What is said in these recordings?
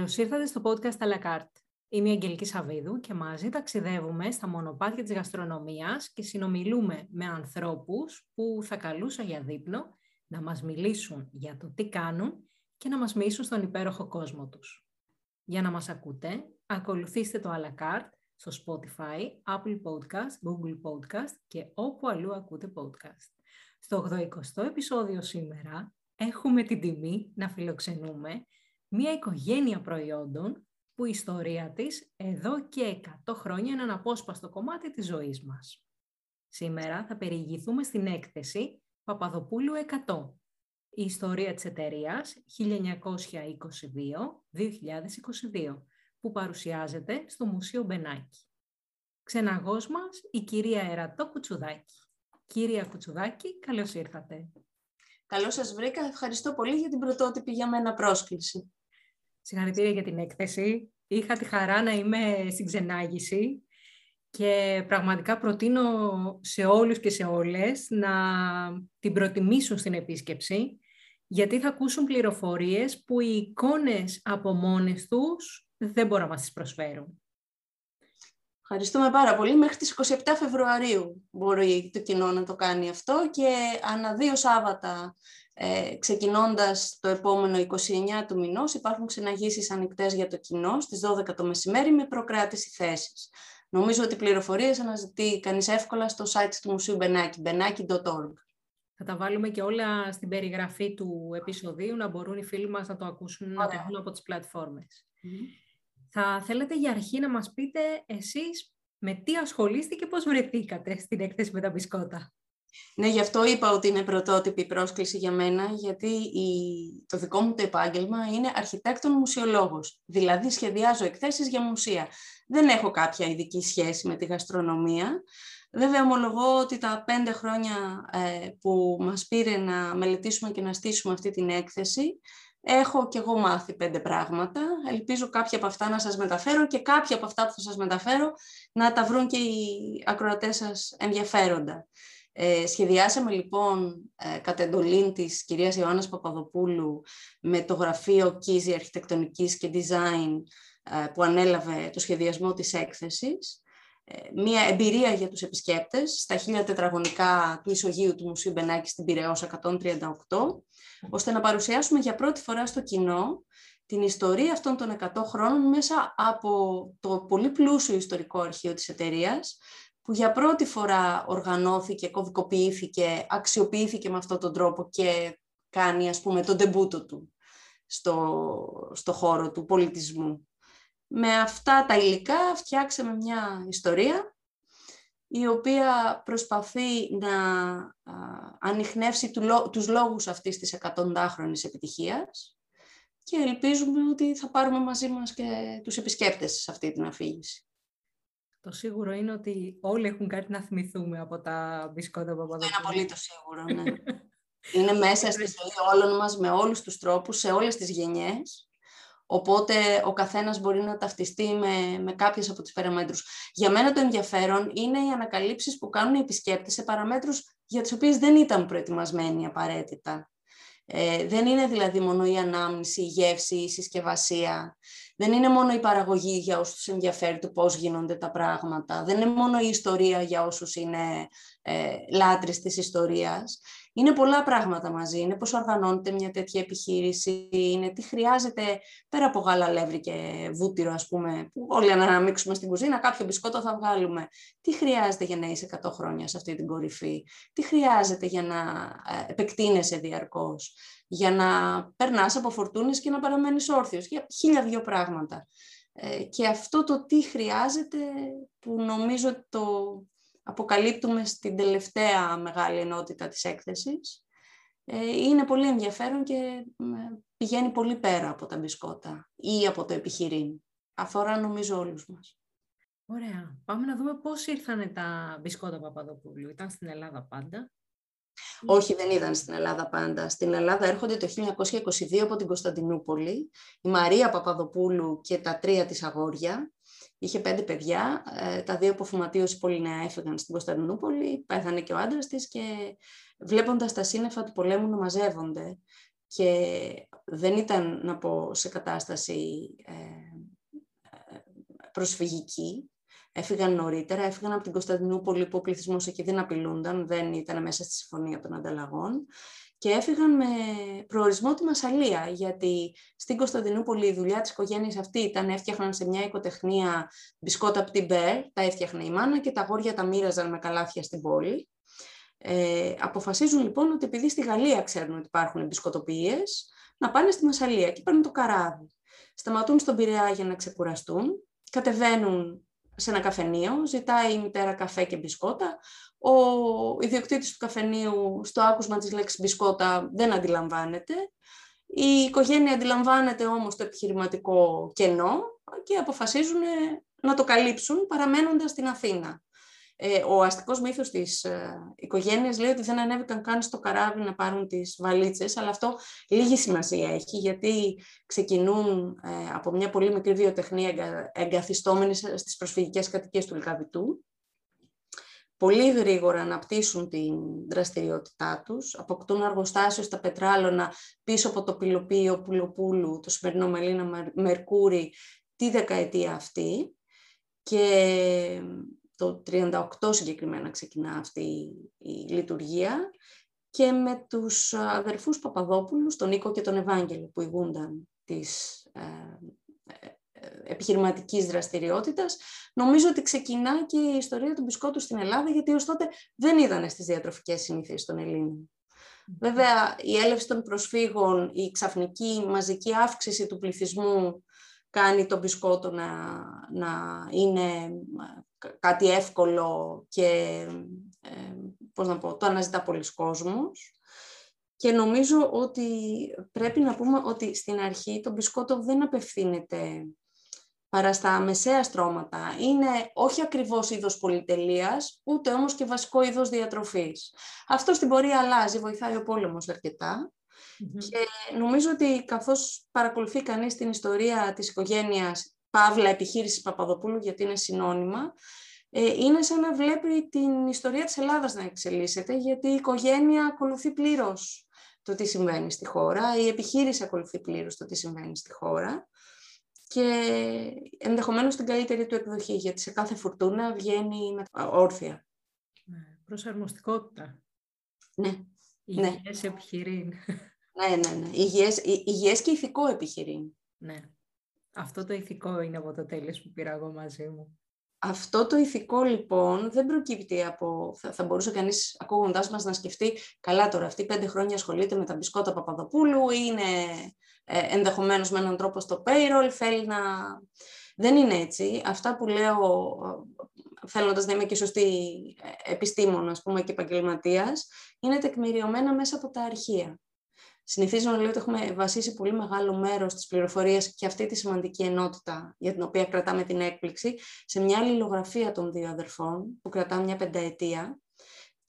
Καλώς ήρθατε στο podcast à la carte. Είμαι η Αγγελική Σαββίδου και μαζί ταξιδεύουμε στα μονοπάτια της γαστρονομίας και συνομιλούμε με ανθρώπους που θα καλούσα για δείπνο να μας μιλήσουν για το τι κάνουν και να μας μιλήσουν στον υπέροχο κόσμο τους. Για να μας ακούτε, ακολουθήστε το à la carte στο Spotify, Apple Podcast, Google Podcast και όπου αλλού ακούτε podcast. Στο 80ο επεισόδιο σήμερα έχουμε την τιμή να φιλοξενούμε μια οικογένεια προϊόντων που η ιστορία της εδώ και 100 χρόνια είναι ένα απόσπαστο κομμάτι της ζωής μας. Σήμερα θα περιηγηθούμε στην έκθεση Παπαδοπούλου 100, η ιστορία της εταιρείας 1922-2022, που παρουσιάζεται στο Μουσείο Μπενάκη. Ξεναγός μας, η κυρία Ερατό Κουτσουδάκη. Κυρία Κουτσουδάκη, καλώς ήρθατε. Καλώς σας βρήκα. Ευχαριστώ πολύ για την πρωτότυπη για μένα πρόσκληση. Συγχαρητήρια για την έκθεση. Είχα τη χαρά να είμαι στην ξενάγηση και πραγματικά προτείνω σε όλους και σε όλες να την προτιμήσουν στην επίσκεψη γιατί θα ακούσουν πληροφορίες που οι εικόνες από μόνες τους δεν μπορούν να μας τις προσφέρουν. Ευχαριστούμε πάρα πολύ. Μέχρι τις 27 Φεβρουαρίου μπορεί το κοινό να το κάνει αυτό και ανά δύο Σάββατα ε, ξεκινώντας το επόμενο 29 του μηνός υπάρχουν ξεναγήσεις ανοιχτές για το κοινό στις 12 το μεσημέρι με προκράτηση θέσης. Νομίζω ότι πληροφορίες αναζητεί κανείς εύκολα στο site του Μουσείου Μπενάκη, benaki.org. Θα τα βάλουμε και όλα στην περιγραφή του επεισοδίου, να μπορούν οι φίλοι μας να το ακούσουν, να το δουν από τις πλατφορμες Θα θέλετε για αρχή να μας πείτε εσείς με τι ασχολείστε και πώς βρεθήκατε στην έκθεση με τα μπισκότα; Ναι, γι' αυτό είπα ότι είναι πρωτότυπη πρόσκληση για μένα, γιατί η... το δικό μου το επάγγελμα είναι αρχιτέκτον μουσιολόγος. Δηλαδή σχεδιάζω εκθέσεις για μουσεία. Δεν έχω κάποια ειδική σχέση με τη γαστρονομία. Βέβαια, ομολογώ ότι τα πέντε χρόνια ε, που μας πήρε να μελετήσουμε και να στήσουμε αυτή την έκθεση, έχω και εγώ μάθει πέντε πράγματα. Ελπίζω κάποια από αυτά να σας μεταφέρω και κάποια από αυτά που θα σας μεταφέρω να τα βρουν και οι ακροατές σας ενδιαφέροντα. Ε, σχεδιάσαμε λοιπόν ε, κατ' εντολήν της κυρίας Ιωάννας Παπαδοπούλου με το γραφείο Κίζη Αρχιτεκτονικής και Design ε, που ανέλαβε το σχεδιασμό της έκθεσης. Ε, μία εμπειρία για τους επισκέπτες στα χίλια τετραγωνικά του Ισογείου του Μουσείου Μπενάκη στην Πυραιός 138, ώστε να παρουσιάσουμε για πρώτη φορά στο κοινό την ιστορία αυτών των 100 χρόνων μέσα από το πολύ πλούσιο ιστορικό αρχείο της εταιρείας, που για πρώτη φορά οργανώθηκε, κωδικοποιήθηκε, αξιοποιήθηκε με αυτόν τον τρόπο και κάνει, ας πούμε, τον τεμπούτο του στο, στο χώρο του πολιτισμού. Με αυτά τα υλικά φτιάξαμε μια ιστορία η οποία προσπαθεί να ανοιχνεύσει τους λόγους αυτής της εκατοντάχρονης επιτυχίας και ελπίζουμε ότι θα πάρουμε μαζί μας και τους επισκέπτες σε αυτή την αφήγηση. Το σίγουρο είναι ότι όλοι έχουν κάτι να θυμηθούμε από τα μπισκότα Παπαδοπούλου. Είναι πολύ το σίγουρο, ναι. είναι μέσα στη ζωή όλων μας με όλους τους τρόπους, σε όλες τις γενιές. Οπότε ο καθένας μπορεί να ταυτιστεί με, με κάποιες από τις παραμέτρους. Για μένα το ενδιαφέρον είναι οι ανακαλύψεις που κάνουν οι επισκέπτες σε παραμέτρους για τις οποίες δεν ήταν προετοιμασμένοι απαραίτητα. Ε, δεν είναι δηλαδή μόνο η ανάμνηση, η γεύση, η συσκευασία. Δεν είναι μόνο η παραγωγή για όσους ενδιαφέρει του πώς γίνονται τα πράγματα. Δεν είναι μόνο η ιστορία για όσους είναι ε, λάτρεις της ιστορίας. Είναι πολλά πράγματα μαζί. Είναι πώς οργανώνεται μια τέτοια επιχείρηση, είναι τι χρειάζεται πέρα από γάλα, λεύρη και βούτυρο, ας πούμε, που όλοι να αναμίξουμε στην κουζίνα, κάποιο μπισκότο θα βγάλουμε. Τι χρειάζεται για να είσαι 100 χρόνια σε αυτή την κορυφή, τι χρειάζεται για να ε, επεκτείνεσαι διαρκώς, για να περνάς από φορτούνες και να παραμένεις όρθιος, για χίλια δυο πράγματα. Ε, και αυτό το τι χρειάζεται, που νομίζω το αποκαλύπτουμε στην τελευταία μεγάλη ενότητα της έκθεσης. Ε, είναι πολύ ενδιαφέρον και πηγαίνει πολύ πέρα από τα μπισκότα ή από το επιχειρήν. Αφορά νομίζω όλους μας. Ωραία. Πάμε να δούμε πώς ήρθανε τα μπισκότα Παπαδοπούλου. Ήταν στην Ελλάδα πάντα; Όχι, δεν ήταν στην Ελλάδα πάντα. Στην Ελλάδα έρχονται το 1922 από την Κωνσταντινούπολη η Μαρία Παπαδοπούλου και τα τρία της αγόρια Είχε πέντε παιδιά, ε, τα δύο από φυματίωση πολύ νέα έφυγαν στην Κωνσταντινούπολη, πέθανε και ο άντρας της και βλέποντας τα σύννεφα του πολέμου να μαζεύονται και δεν ήταν, να πω, σε κατάσταση ε, προσφυγική. Έφυγαν νωρίτερα, έφυγαν από την Κωνσταντινούπολη που ο πληθυσμός εκεί δεν απειλούνταν, δεν ήταν μέσα στη συμφωνία των ανταλλαγών και έφυγαν με προορισμό τη Μασαλία, γιατί στην Κωνσταντινούπολη η δουλειά της οικογένειας αυτή ήταν έφτιαχναν σε μια οικοτεχνία μπισκότα από την Μπέρ, τα έφτιαχνε η μάνα και τα γόρια τα μοίραζαν με καλάθια στην πόλη. Ε, αποφασίζουν λοιπόν ότι επειδή στη Γαλλία ξέρουν ότι υπάρχουν μπισκοτοποιίες, να πάνε στη Μασαλία και παίρνουν το καράβι. Σταματούν στον Πειραιά για να ξεκουραστούν, κατεβαίνουν σε ένα καφενείο, ζητάει η μητέρα καφέ και μπισκότα. Ο ιδιοκτήτης του καφενείου στο άκουσμα της λέξης μπισκότα δεν αντιλαμβάνεται. Η οικογένεια αντιλαμβάνεται όμως το επιχειρηματικό κενό και αποφασίζουν να το καλύψουν παραμένοντας στην Αθήνα. Ε, ο αστικός μύθος της ε, οικογένειας λέει ότι δεν ανέβηκαν καν στο καράβι να πάρουν τις βαλίτσες, αλλά αυτό λίγη σημασία έχει, γιατί ξεκινούν ε, από μια πολύ μικρή βιοτεχνία εγκα, εγκαθιστόμενη στις προσφυγικές κατοικίες του Λικαβητού. Πολύ γρήγορα αναπτύσσουν την δραστηριότητά τους, αποκτούν αργοστάσιο στα πετράλωνα πίσω από το πυλοπείο Πουλοπούλου, το σημερινό Μελίνα Μερκούρι, τη δεκαετία αυτή. Και το 38 συγκεκριμένα ξεκινά αυτή η λειτουργία. Και με τους αδερφούς Παπαδόπουλους, τον Νίκο και τον Ευάγγελο που ηγούνταν της ε, ε, επιχειρηματικής δραστηριότητας. Νομίζω ότι ξεκινά και η ιστορία του μπισκότου στην Ελλάδα, γιατί ως τότε δεν ήταν στις διατροφικές συνήθειες των Ελλήνων. Βέβαια, η έλευση των προσφύγων, η ξαφνική μαζική αύξηση του πληθυσμού κάνει το μπισκότο να, να είναι κάτι εύκολο και ε, πώς να πω, το αναζητά πολλοί κόσμος. Και νομίζω ότι πρέπει να πούμε ότι στην αρχή το μπισκότο δεν απευθύνεται παρά στα μεσαία στρώματα. Είναι όχι ακριβώς είδος πολυτελείας, ούτε όμως και βασικό είδος διατροφής. Αυτό στην πορεία αλλάζει, βοηθάει ο πόλεμος Και νομίζω ότι καθώς παρακολουθεί κανείς την ιστορία της οικογένειας Παύλα επιχείρησης Παπαδοπούλου, γιατί είναι συνώνυμα, ε, είναι σαν να βλέπει την ιστορία της Ελλάδας να εξελίσσεται, γιατί η οικογένεια ακολουθεί πλήρως το τι συμβαίνει στη χώρα, η επιχείρηση ακολουθεί πλήρως το τι συμβαίνει στη χώρα και ενδεχομένως την καλύτερη του εκδοχή, γιατί σε κάθε φουρτούνα βγαίνει με όρθια. Ναι, προσαρμοστικότητα. Ναι. Υγιές ναι. επιχειρήν. Ναι, ναι, ναι. Υγιές, υγιές και ηθικό επιχειρήν. Ναι. Αυτό το ηθικό είναι από το τέλος που πήρα εγώ μαζί μου. Αυτό το ηθικό λοιπόν δεν προκύπτει από, θα, θα μπορούσε κανείς ακούγοντάς μας να σκεφτεί καλά τώρα αυτή πέντε χρόνια ασχολείται με τα μπισκότα Παπαδοπούλου, είναι ε, ενδεχομένως με έναν τρόπο στο payroll, θέλει να... Δεν είναι έτσι. Αυτά που λέω θέλοντας να είμαι και σωστή επιστήμονα πούμε, και επαγγελματίας, είναι τεκμηριωμένα μέσα από τα αρχεία. Συνηθίζω να λέω ότι έχουμε βασίσει πολύ μεγάλο μέρος της πληροφορίας και αυτή τη σημαντική ενότητα για την οποία κρατάμε την έκπληξη σε μια αλληλογραφία των δύο αδερφών που κρατά μια πενταετία.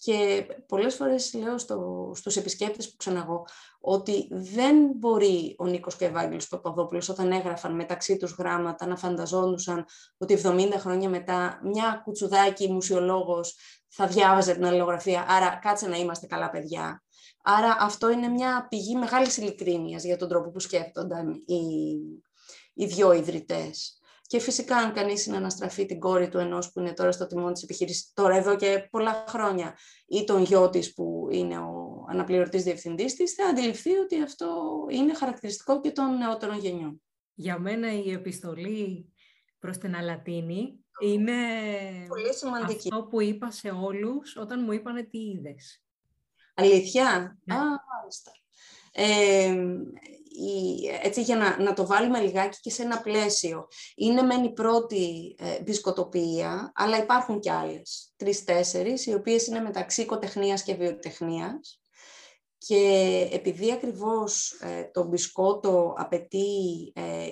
Και πολλές φορές λέω στο, στους επισκέπτες που ξαναγώ ότι δεν μπορεί ο Νίκος και ο Ευάγγελος Παπαδόπουλος όταν έγραφαν μεταξύ τους γράμματα να φανταζόντουσαν ότι 70 χρόνια μετά μια κουτσουδάκι μουσιολόγος θα διάβαζε την αλληλογραφία, άρα κάτσε να είμαστε καλά παιδιά. Άρα αυτό είναι μια πηγή μεγάλης ειλικρίνειας για τον τρόπο που σκέφτονταν οι, οι δυο ιδρυτές. Και φυσικά, αν κανείς είναι να αναστραφεί την κόρη του ενός που είναι τώρα στο τιμόνι της επιχείρησης, τώρα εδώ και πολλά χρόνια, ή τον γιο της που είναι ο αναπληρωτής διευθυντής της, θα αντιληφθεί ότι αυτό είναι χαρακτηριστικό και των νεότερων γενιών. Για μένα η επιστολή προς την Αλατίνη είναι Πολύ σημαντική. αυτό που είπα σε όλους όταν μου είπανε τι είδες. Αλήθεια; Ναι. Α, μάλιστα. Ε, έτσι για να, να το βάλουμε λιγάκι και σε ένα πλαίσιο. Είναι μεν η πρώτη ε, μπισκοτοπία, αλλά υπάρχουν κι άλλες, τρεις-τέσσερις, οι οποίες είναι μεταξύ οικοτεχνίας και βιοτεχνίας. Και επειδή ακριβώς ε, το μπισκότο απαιτεί ε,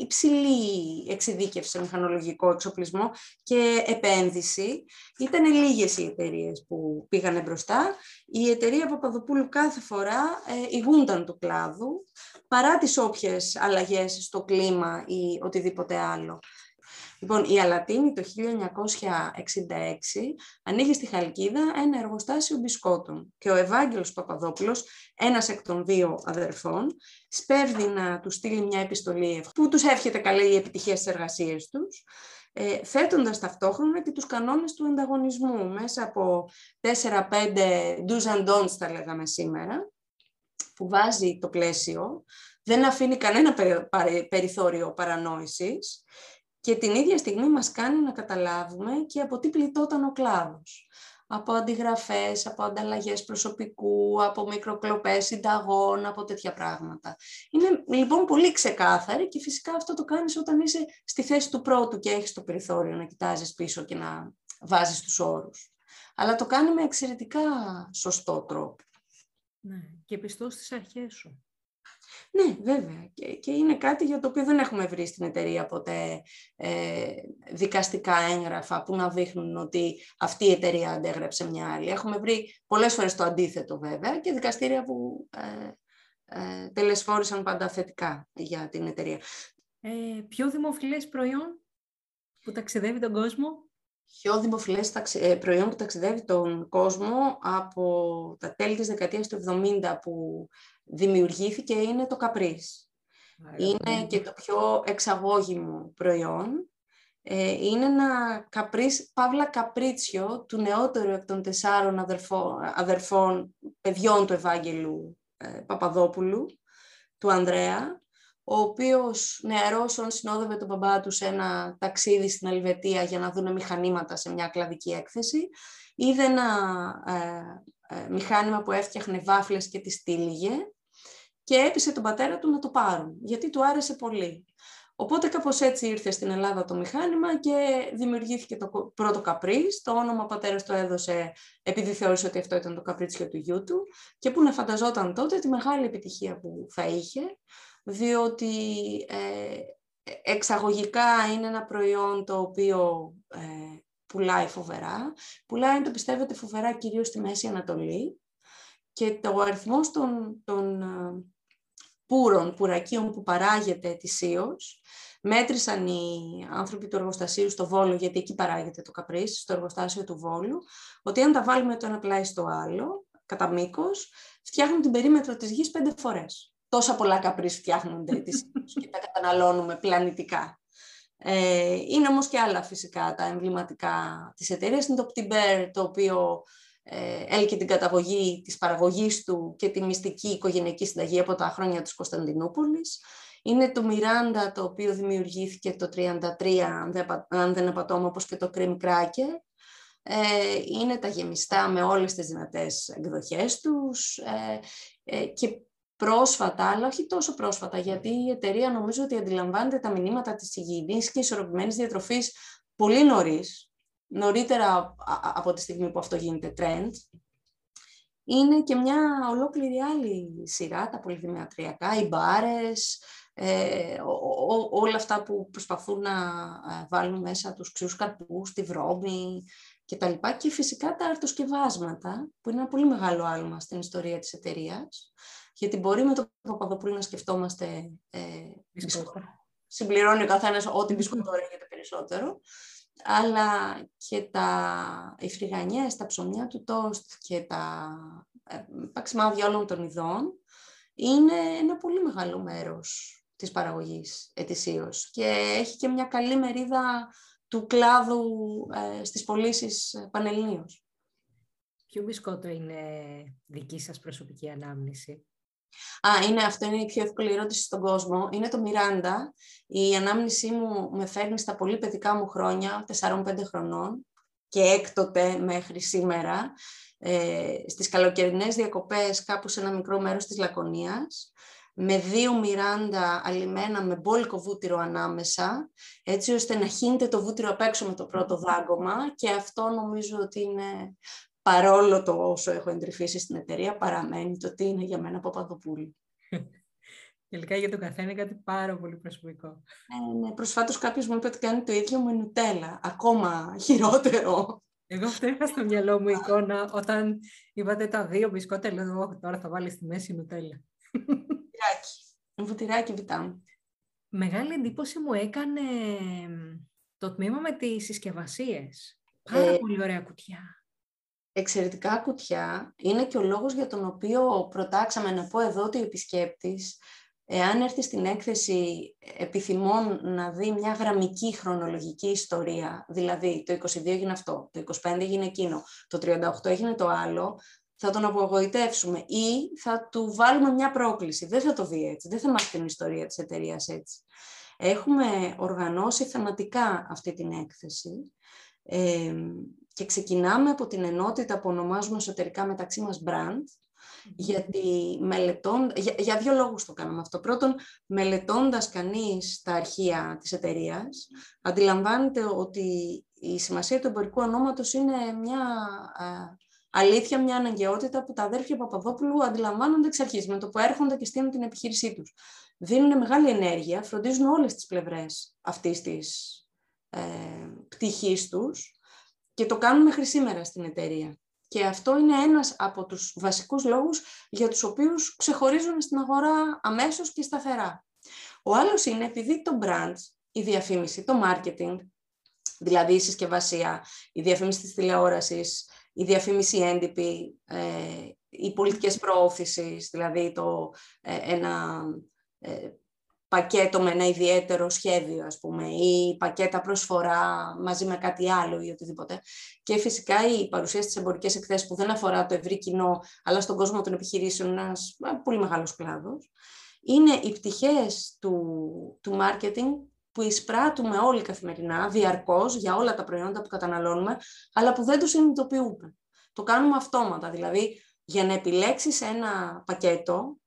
υψηλή εξειδίκευση μηχανολογικό εξοπλισμό και επένδυση, ήταν λίγες οι εταιρείες που πήγανε μπροστά. Η εταιρεία Παπαδοπούλου κάθε φορά ε, ηγούνταν του κλάδου, παρά τις όποιες αλλαγές στο κλίμα ή οτιδήποτε άλλο. Λοιπόν, η Αλατίνη το 1966 ανοίγει στη Χαλκίδα ένα εργοστάσιο μπισκότων και ο Ευάγγελος Παπαδόπουλος, ένας εκ των δύο αδερφών, σπέβδει να τους στείλει μια επιστολή που τους εύχεται καλή επιτυχία στις εργασίες τους, ε, θέτοντας ταυτόχρονα και τους κανόνες του ανταγωνισμού μέσα από 4-5 do's and don'ts, θα λέγαμε σήμερα, που βάζει το πλαίσιο, δεν αφήνει κανένα περιθώριο παρανόησης και την ίδια στιγμή μας κάνει να καταλάβουμε και από τι πληττόταν ο κλάδος. Από αντιγραφές, από ανταλλαγές προσωπικού, από μικροκλοπές συνταγών, από τέτοια πράγματα. Είναι λοιπόν πολύ ξεκάθαρη και φυσικά αυτό το κάνεις όταν είσαι στη θέση του πρώτου και έχεις το περιθώριο να κοιτάζεις πίσω και να βάζεις τους όρους. Αλλά το κάνει με εξαιρετικά σωστό τρόπο. Ναι, και πιστός στις αρχές σου. Ναι, βέβαια. Και, και είναι κάτι για το οποίο δεν έχουμε βρει στην εταιρεία ποτέ ε, δικαστικά έγγραφα που να δείχνουν ότι αυτή η εταιρεία αντέγραψε μια άλλη. Έχουμε βρει πολλές φορές το αντίθετο βέβαια και δικαστήρια που ε, ε, τελεσφόρησαν πάντα θετικά για την εταιρεία. Ε, πιο δημοφιλές προϊόν που ταξιδεύει τον κόσμο; Πιο δημοφιλές ε, προϊόν που ταξιδεύει τον κόσμο από τα τέλη της δεκαετίας του 70 που δημιουργήθηκε είναι το καπρίς. Είναι και το πιο εξαγώγημο προϊόν. Ε, είναι ένα καπρίς, παύλα καπρίτσιο του νεότερου εκ των τεσσάρων αδερφών, αδερφών παιδιών του Ευάγγελου ε, Παπαδόπουλου, του Ανδρέα, ο οποίος νεαρός συνόδευε τον μπαμπά του σε ένα ταξίδι στην Ελβετία για να δουν μηχανήματα σε μια κλαδική έκθεση. Είδε ένα ε, ε, μηχάνημα που έφτιαχνε βάφλες και τις τύλιγε και έπεισε τον πατέρα του να το πάρουν, γιατί του άρεσε πολύ. Οπότε κάπως έτσι ήρθε στην Ελλάδα το μηχάνημα και δημιουργήθηκε το πρώτο καπρίς. Το όνομα ο πατέρας το έδωσε επειδή θεώρησε ότι αυτό ήταν το καπρίτσιο του γιού του και που να φανταζόταν τότε τη μεγάλη επιτυχία που θα είχε διότι ε, εξαγωγικά είναι ένα προϊόν το οποίο ε, πουλάει φοβερά. Πουλάει, αν το πιστεύετε, φοβερά κυρίως στη Μέση Ανατολή και το αριθμό των, των ε, πούρων, πουρακίων που παράγεται ετησίως, μέτρησαν οι άνθρωποι του εργοστασίου στο Βόλο, γιατί εκεί παράγεται το καπρίς, στο εργοστάσιο του Βόλου, ότι αν τα βάλουμε το ένα πλάι στο άλλο, κατά μήκος, φτιάχνουν την περίμετρο της γης πέντε φορές τόσα πολλά καπρίς φτιάχνονται και τα καταναλώνουμε πλανητικά. Ε, είναι όμως και άλλα φυσικά τα εμβληματικά της εταιρείας. Είναι το Ptiber, το οποίο ε, έλκει την καταγωγή της παραγωγής του και τη μυστική οικογενειακή συνταγή από τα χρόνια της Κωνσταντινούπολης. Είναι το Miranda, το οποίο δημιουργήθηκε το 1933, αν δεν απατώμε, όπως και το Cream Cracker. Ε, είναι τα γεμιστά με όλες τις δυνατές εκδοχές τους ε, ε, και πρόσφατα, αλλά όχι τόσο πρόσφατα, γιατί η εταιρεία νομίζω ότι αντιλαμβάνεται τα μηνύματα της υγιεινής και ισορροπημένης διατροφής πολύ νωρίς, νωρίτερα από τη στιγμή που αυτό γίνεται trend. Είναι και μια ολόκληρη άλλη σειρά, τα πολυδημιατριακά, οι μπάρες, ε, όλα αυτά που προσπαθούν να ε, βάλουν μέσα τους ξύους καρπούς, τη βρώμη και τα λοιπά. Και φυσικά τα αρτοσκευάσματα, που είναι ένα πολύ μεγάλο άλμα στην ιστορία της εταιρείας γιατί μπορεί με το Παπαδοπούλου να σκεφτόμαστε ε, Συμπληρώνει ο καθένας ό,τι μπισκότο έρχεται περισσότερο. Αλλά και τα, οι φρυγανιές, τα ψωμιά του τόστ και τα ε, παξιμάδια όλων των ειδών είναι ένα πολύ μεγάλο μέρος της παραγωγής ετησίως και έχει και μια καλή μερίδα του κλάδου ε, στις πωλήσεις πανελληνίως. Ποιο μπισκότο είναι δική σας προσωπική ανάμνηση; Α, είναι, αυτό είναι η πιο εύκολη ερώτηση στον κόσμο. Είναι το Μιράντα. Η ανάμνησή μου με φέρνει στα πολύ παιδικά μου χρόνια, 4-5 χρονών και έκτοτε μέχρι σήμερα, ε, στις καλοκαιρινές διακοπές κάπου σε ένα μικρό μέρος της Λακωνίας, με δύο Μιράντα αλιμένα με μπόλικο βούτυρο ανάμεσα, έτσι ώστε να χύνεται το βούτυρο απ' έξω με το πρώτο δάγκωμα και αυτό νομίζω ότι είναι παρόλο το όσο έχω εντρυφήσει στην εταιρεία, παραμένει το τι είναι για μένα Παπαδοπούλου. Τελικά για τον καθένα είναι κάτι πάρα πολύ προσωπικό. Ε, ναι, προσφάτως κάποιος μου είπε ότι κάνει το ίδιο με νουτέλα. Ακόμα χειρότερο. Εγώ αυτό είχα στο μυαλό μου εικόνα όταν είπατε τα δύο μπισκότα, λέω τώρα θα βάλεις στη μέση νουτέλα. Βουτυράκι. Βουτυράκι βιτάμ. Μεγάλη εντύπωση μου έκανε Το τμήμα με τις συσκευασίες. Πάρα ε, πολύ ωραία κουτιά. Εξαιρετικά κουτιά. Είναι και ο λόγος για τον οποίο προτάξαμε να πω εδώ ότι ο επισκέπτης εάν έρθει στην έκθεση επιθυμών να δει μια γραμμική χρονολογική ιστορία, δηλαδή το 22 έγινε αυτό, το 25 έγινε εκείνο, το 38 έγινε το άλλο, θα τον απογοητεύσουμε ή θα του βάλουμε μια πρόκληση. Δεν θα το δει έτσι, δεν θα μάθει την ιστορία της εταιρείας έτσι. Έχουμε οργανώσει θεματικά αυτή την έκθεση ε, και ξεκινάμε από την ενότητα που ονομάζουμε εσωτερικά μεταξύ μας brand, γιατί μελετών, για, για δύο λόγους το κάναμε αυτό. Πρώτον, μελετώντας κανείς τα αρχεία της εταιρείας, αντιλαμβάνεται ότι η σημασία του εμπορικού ονόματος είναι μια αλήθεια, μια αναγκαιότητα που τα αδέρφια Παπαδόπουλου αντιλαμβάνονται εξ αρχής, με το που έρχονται και στείλουν την επιχείρησή τους. Δίνουν μεγάλη ενέργεια, φροντίζουν όλες τις πλευρές αυτής της ε, πτυχής τους και το κάνουν μέχρι σήμερα στην εταιρεία. Και αυτό είναι ένας από τους βασικούς λόγους για τους οποίους ξεχωρίζουν στην αγορά αμέσως και σταθερά. Ο άλλος είναι επειδή το brand, η διαφήμιση, το marketing, δηλαδή η συσκευασία, η διαφήμιση της τηλεόρασης, η διαφήμιση έντυπη, ε, οι πολιτικές προώθησης, δηλαδή το, ε, ένα ε, πακέτο με ένα ιδιαίτερο σχέδιο, ας πούμε, ή πακέτα προσφορά μαζί με κάτι άλλο ή οτιδήποτε. Και φυσικά η παρουσία στις εμπορικές εκθέσεις που δεν αφορά το ευρύ κοινό, αλλά στον κόσμο των επιχειρήσεων, ένας πολύ μεγάλος κλάδος, είναι οι πτυχές του, του marketing που εισπράττουμε όλοι καθημερινά, διαρκώς, για όλα τα προϊόντα που καταναλώνουμε, αλλά που δεν το συνειδητοποιούμε. Το κάνουμε αυτόματα, δηλαδή για να επιλέξεις ένα πακέτο, ε,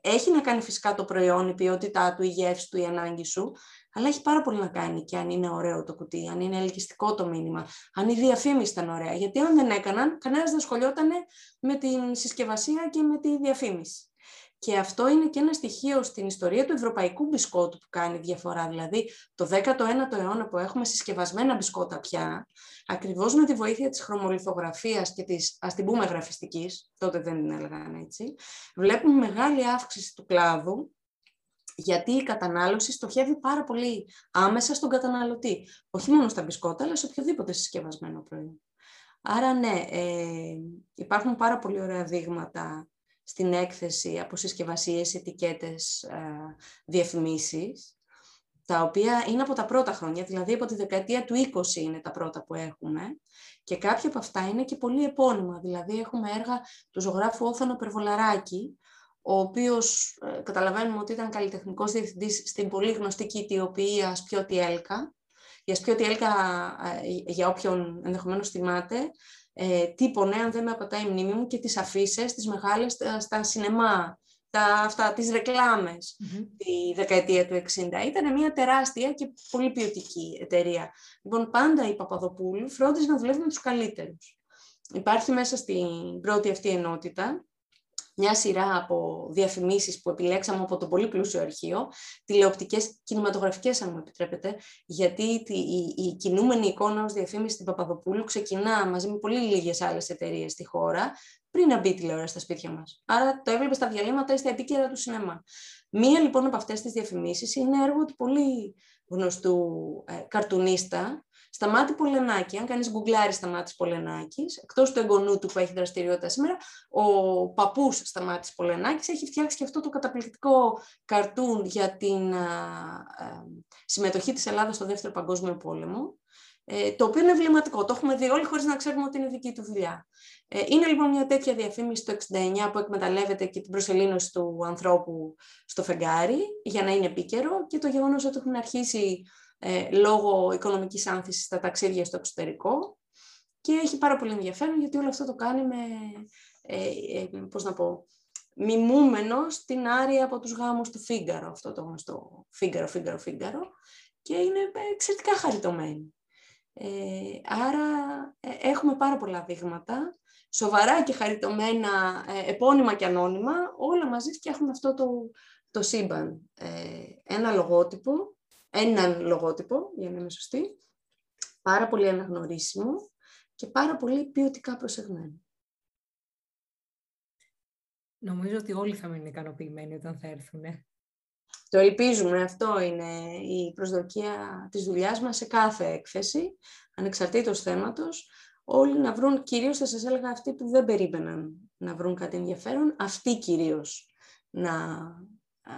έχει να κάνει φυσικά το προϊόν, η ποιότητά του, η γεύση του, η ανάγκη σου, αλλά έχει πάρα πολύ να κάνει και αν είναι ωραίο το κουτί, αν είναι ελκυστικό το μήνυμα, αν η διαφήμιση ήταν ωραία. Γιατί αν δεν έκαναν, κανένας δεν ασχολιόταν με την συσκευασία και με τη διαφήμιση. Και αυτό είναι και ένα στοιχείο στην ιστορία του ευρωπαϊκού μπισκότου που κάνει διαφορά. Δηλαδή, το 19ο αιώνα που έχουμε συσκευασμένα μπισκότα πια, ακριβώς με τη βοήθεια της χρωμολιθογραφίας και της, ας την πούμε, γραφιστικής, τότε δεν την έλεγαν έτσι, βλέπουμε μεγάλη αύξηση του κλάδου, γιατί η κατανάλωση στοχεύει πάρα πολύ άμεσα στον καταναλωτή. Όχι μόνο στα μπισκότα, αλλά σε οποιοδήποτε συσκευασμένο προϊόν. Άρα, ναι, ε, υπάρχουν πάρα πολύ ωραία δείγματα στην έκθεση από συσκευασίες, ετικέτες, ε, διαφημίσεις, τα οποία είναι από τα πρώτα χρόνια, δηλαδή από τη δεκαετία του 20 είναι τα πρώτα που έχουμε και κάποια από αυτά είναι και πολύ επώνυμα, δηλαδή έχουμε έργα του ζωγράφου Όθανο Περβολαράκη, ο οποίος ε, καταλαβαίνουμε ότι ήταν καλλιτεχνικός διευθυντής στην πολύ γνωστή κητιοποιία Σπιώτη Έλκα. Για Σπιώτη Έλκα, ε, για όποιον ενδεχομένως θυμάται, ε, τύπωνε, αν δεν με απατάει η μνήμη μου, και τις αφήσεις τις μεγάλες στα, σινεμά, τα, αυτά, τις ρεκλαμες τη δεκαετία του 60. Ήταν μια τεράστια και πολύ ποιοτική εταιρεία. Λοιπόν, πάντα η Παπαδοπούλου φρόντιζε να δουλεύει με τους καλύτερους. Υπάρχει μέσα στην πρώτη αυτή ενότητα μια σειρά από διαφημίσεις που επιλέξαμε από το πολύ πλούσιο αρχείο, τηλεοπτικές, κινηματογραφικές αν μου επιτρέπετε, γιατί η, η κινούμενη εικόνα ως διαφήμιση στην Παπαδοπούλου ξεκινά μαζί με πολύ λίγες άλλες εταιρείες στη χώρα, πριν να μπει τηλεόραση στα σπίτια μας. Άρα το έβλεπες στα διαλύματα ή στα επίκαιρα του σινεμά. Μία λοιπόν από αυτές τις διαφημίσεις είναι έργο του πολύ γνωστού ε, καρτουνίστα, Σταμάτη Πολενάκη, αν κανείς γκουγκλάρει Σταμάτης Πολενάκης, εκτός του εγγονού του που έχει δραστηριότητα σήμερα, ο παππούς Σταμάτης Πολενάκης έχει φτιάξει και αυτό το καταπληκτικό καρτούν για την συμμετοχή της Ελλάδας στο Δεύτερο Παγκόσμιο Πόλεμο, ε, το οποίο είναι εμβληματικό. Το έχουμε δει όλοι χωρίς να ξέρουμε ότι είναι δική του δουλειά. Ε, είναι λοιπόν μια τέτοια διαφήμιση το 69 που εκμεταλλεύεται και την προσελήνωση του ανθρώπου στο φεγγάρι για να είναι επίκαιρο και το γεγονός ότι έχουν αρχίσει ε, λόγω οικονομικής άνθησης στα ταξίδια στο εξωτερικό και έχει πάρα πολύ ενδιαφέρον γιατί όλο αυτό το κάνει με, ε, ε, πώς να πω, μιμούμενο στην άρια από τους γάμους του Φίγκαρο, αυτό το γνωστό Φίγκαρο, Φίγκαρο, Φίγκαρο και είναι εξαιρετικά χαριτωμένη. Ε, άρα ε, έχουμε πάρα πολλά δείγματα, σοβαρά και χαριτωμένα, ε, επώνυμα και ανώνυμα, όλα μαζί φτιάχνουν αυτό το, το σύμπαν. ένα λογότυπο έναν λογότυπο, για να είμαι σωστή, πάρα πολύ αναγνωρίσιμο και πάρα πολύ ποιοτικά προσεγμένο. Νομίζω ότι όλοι θα μείνουν ικανοποιημένοι όταν θα έρθουν. Το ελπίζουμε, αυτό είναι η προσδοκία της δουλειάς μας σε κάθε έκθεση, ανεξαρτήτως θέματος, όλοι να βρουν, κυρίως θα σας έλεγα αυτοί που δεν περίμεναν να βρουν κάτι ενδιαφέρον, αυτοί κυρίως να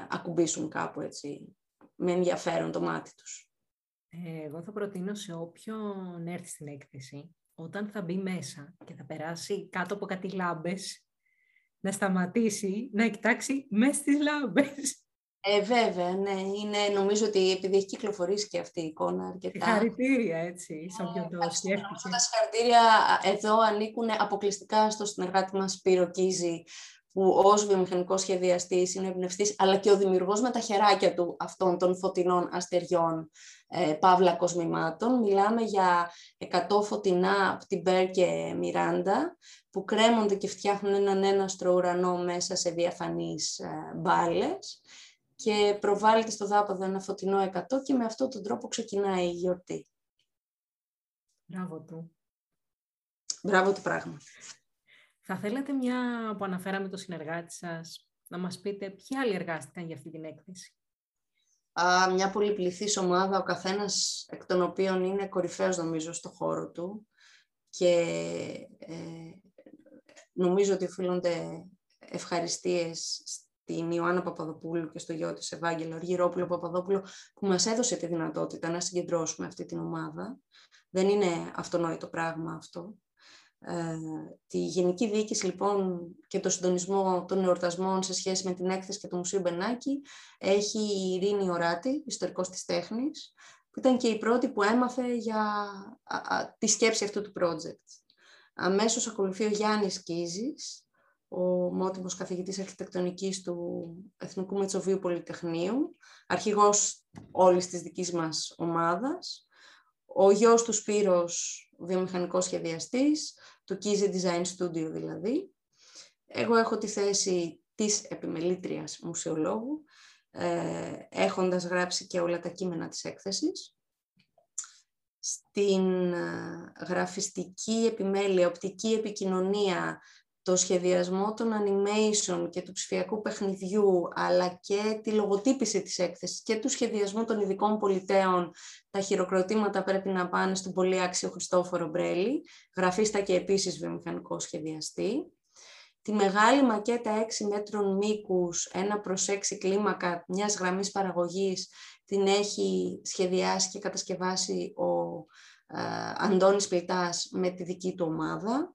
ακουμπήσουν κάπου έτσι, με ενδιαφέρον το μάτι τους. Ε, εγώ θα προτείνω σε όποιον έρθει στην έκθεση, όταν θα μπει μέσα και θα περάσει κάτω από κάτι λάμπες, να σταματήσει να κοιτάξει μέσα στις λάμπες. Ε, βέβαια, ναι. Είναι, νομίζω ότι επειδή έχει κυκλοφορήσει και αυτή η εικόνα αρκετά. Χαρητήρια, έτσι, σαν ποιον το σκέφτηκε. Τα συγχαρητήρια εδώ ανήκουν αποκλειστικά στο συνεργάτη μας Σπύρο Κίζη, που ως βιομηχανικός σχεδιαστής είναι εμπνευστής, αλλά και ο δημιουργός με τα χεράκια του αυτών των φωτεινών αστεριών ε, παύλα κοσμημάτων. Μιλάμε για 100 φωτεινά από την Μπέρ και Μιράντα, που κρέμονται και φτιάχνουν έναν έναστρο ουρανό μέσα σε διαφανείς ε, μπάλες και προβάλλεται στο δάπαδο ένα φωτεινό 100 και με αυτόν τον τρόπο ξεκινάει η γιορτή. Μπράβο του. Μπράβο του πράγμα. Θα θέλατε μια που αναφέραμε το συνεργάτη σας, να μας πείτε ποιοι άλλοι εργάστηκαν για αυτή την έκθεση; Α, μια πολυπληθής ομάδα, ο καθένας εκ των οποίων είναι κορυφαίος νομίζω στο χώρο του και ε, νομίζω ότι οφείλονται ευχαριστίες στην Ιωάννα Παπαδοπούλου και στο γιο της Ευάγγελο Αργυρόπουλο Παπαδόπουλο που μας έδωσε τη δυνατότητα να συγκεντρώσουμε αυτή την ομάδα. Δεν είναι αυτονόητο πράγμα αυτό. Ε, τη Γενική Διοίκηση λοιπόν και το συντονισμό των εορτασμών σε σχέση με την έκθεση και το Μουσείο Μπενάκη έχει η Ειρήνη Οράτη, ιστορικός της τέχνης, που ήταν και η πρώτη που έμαθε για τη σκέψη αυτού του project. Αμέσως ακολουθεί ο Γιάννης Κίζης, ο μότιμος καθηγητής αρχιτεκτονικής του Εθνικού Μετσοβίου Πολυτεχνείου, αρχηγός όλης της δικής μας ομάδας, ο γιος του Σπύρος, βιομηχανικός σχεδιαστής, το Kizzy Design Studio δηλαδή. Εγώ έχω τη θέση της επιμελήτριας μουσιολόγου, ε, έχοντας γράψει και όλα τα κείμενα της έκθεσης. Στην ε, γραφιστική επιμέλεια, οπτική επικοινωνία, το σχεδιασμό των animation και του ψηφιακού παιχνιδιού, αλλά και τη λογοτύπηση της έκθεσης και του σχεδιασμού των ειδικών πολιτέων, τα χειροκροτήματα πρέπει να πάνε στον πολύ άξιο Χριστόφορο Μπρέλη, γραφίστα και επίσης βιομηχανικό σχεδιαστή. Τη μεγάλη μακέτα 6 μέτρων μήκους, 1 προς 6 κλίμακα μιας γραμμής παραγωγής, την έχει σχεδιάσει και κατασκευάσει ο ε, Αντώνης Πλητάς με τη δική του ομάδα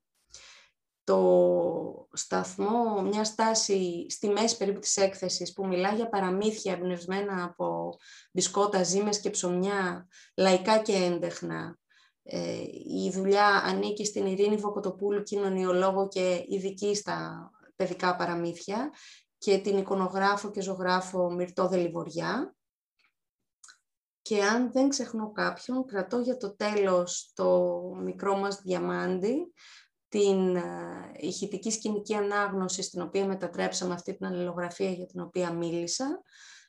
το σταθμό, μια στάση στη μέση περίπου της έκθεσης που μιλά για παραμύθια εμπνευσμένα από μπισκότα, ζύμες και ψωμιά, λαϊκά και έντεχνα. Ε, η δουλειά ανήκει στην Ειρήνη Βοκοτοπούλου, κοινωνιολόγο και ειδική στα παιδικά παραμύθια και την εικονογράφο και ζωγράφο Μυρτώ Δελιβοριά. Και αν δεν ξεχνώ κάποιον, κρατώ για το τέλος το μικρό μας διαμάντι, την ε, ηχητική σκηνική ανάγνωση στην οποία μετατρέψαμε αυτή την αλληλογραφία για την οποία μίλησα,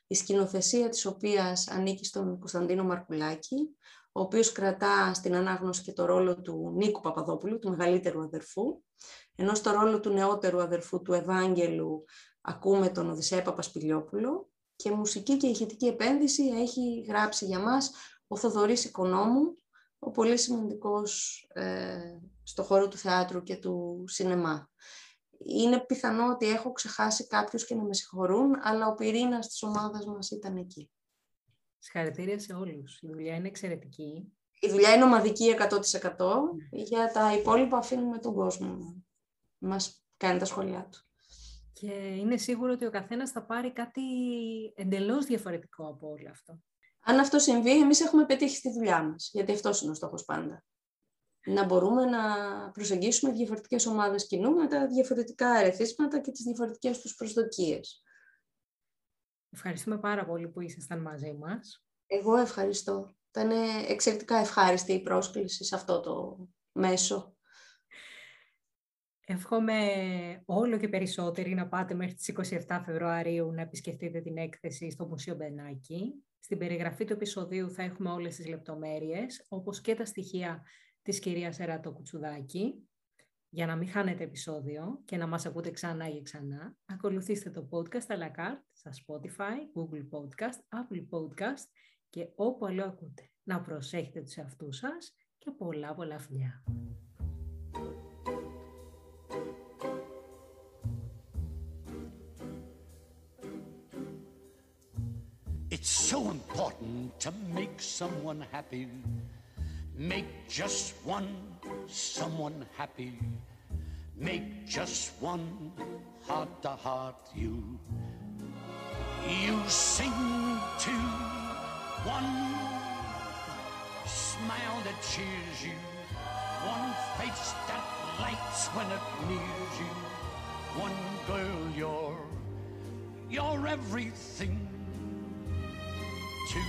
η σκηνοθεσία της οποίας ανήκει στον Κωνσταντίνο Μαρκουλάκη, ο οποίος κρατά στην ανάγνωση και το ρόλο του Νίκου Παπαδόπουλου, του μεγαλύτερου αδερφού, ενώ στο ρόλο του νεότερου αδερφού του Ευάγγελου ακούμε τον Οδυσσέα Παπασπηλιόπουλο και μουσική και ηχητική επένδυση έχει γράψει για μας ο Θοδωρής Οικονόμου, ο πολύ σημαντικός ε, στο χώρο του θεάτρου και του σινεμά. Είναι πιθανό ότι έχω ξεχάσει κάποιους και να με συγχωρούν, αλλά ο πυρήνας της ομάδας μας ήταν εκεί. Συγχαρητήρια σε όλους. Η δουλειά είναι εξαιρετική. Η δουλειά είναι ομαδική 100%. Για τα υπόλοιπα αφήνουμε τον κόσμο να μας κάνει τα σχόλιά του. Και είναι σίγουρο ότι ο καθένας θα πάρει κάτι εντελώς διαφορετικό από όλο αυτό. Αν αυτό συμβεί, εμείς έχουμε πετύχει στη δουλειά μας, γιατί αυτός είναι ο στόχος πάντα. Να μπορούμε να προσεγγίσουμε διαφορετικές ομάδες κοινού με τα διαφορετικά ερεθίσματα και τις διαφορετικές τους προσδοκίες. Ευχαριστούμε πάρα πολύ που ήσασταν μαζί μας. Εγώ ευχαριστώ. Ήταν εξαιρετικά ευχάριστη η πρόσκληση σε αυτό το μέσο. Εύχομαι όλο και περισσότεροι να πάτε μέχρι τις 27 Φεβρουαρίου να επισκεφτείτε την έκθεση στο Μουσείο Μπενάκη. Στην περιγραφή του επεισοδίου θα έχουμε όλες τις λεπτομέρειες, όπως και τα στοιχεία της κυρίας Εράτο Κουτσουδάκη. Για να μην χάνετε επεισόδιο και να μας ακούτε ξανά και ξανά, ακολουθήστε το podcast à la carte στα Spotify, Google Podcast, Apple Podcast και όπου αλλού ακούτε. Να προσέχετε τους εαυτούς σας και πολλά πολλά φιλιά. It's so important to make someone happy. Make just one someone happy. Make just one heart to heart you. You sing to one smile that cheers you, one face that lights when it nears you, one girl you're, you're everything to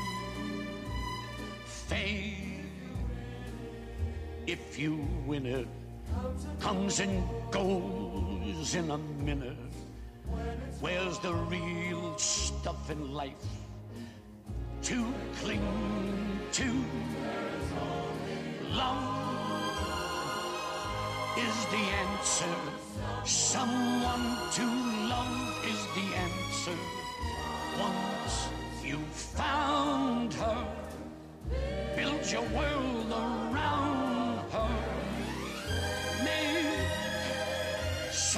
fame. If you win it, comes and goes in a minute. Where's the real stuff in life to cling to? Love is the answer. Someone to love is the answer. Once you found her, build your world around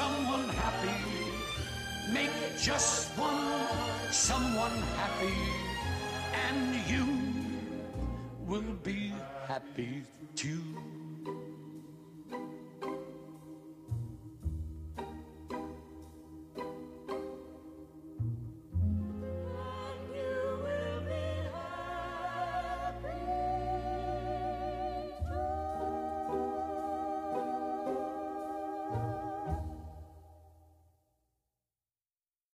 someone happy. Make just one someone happy. And you will be happy too.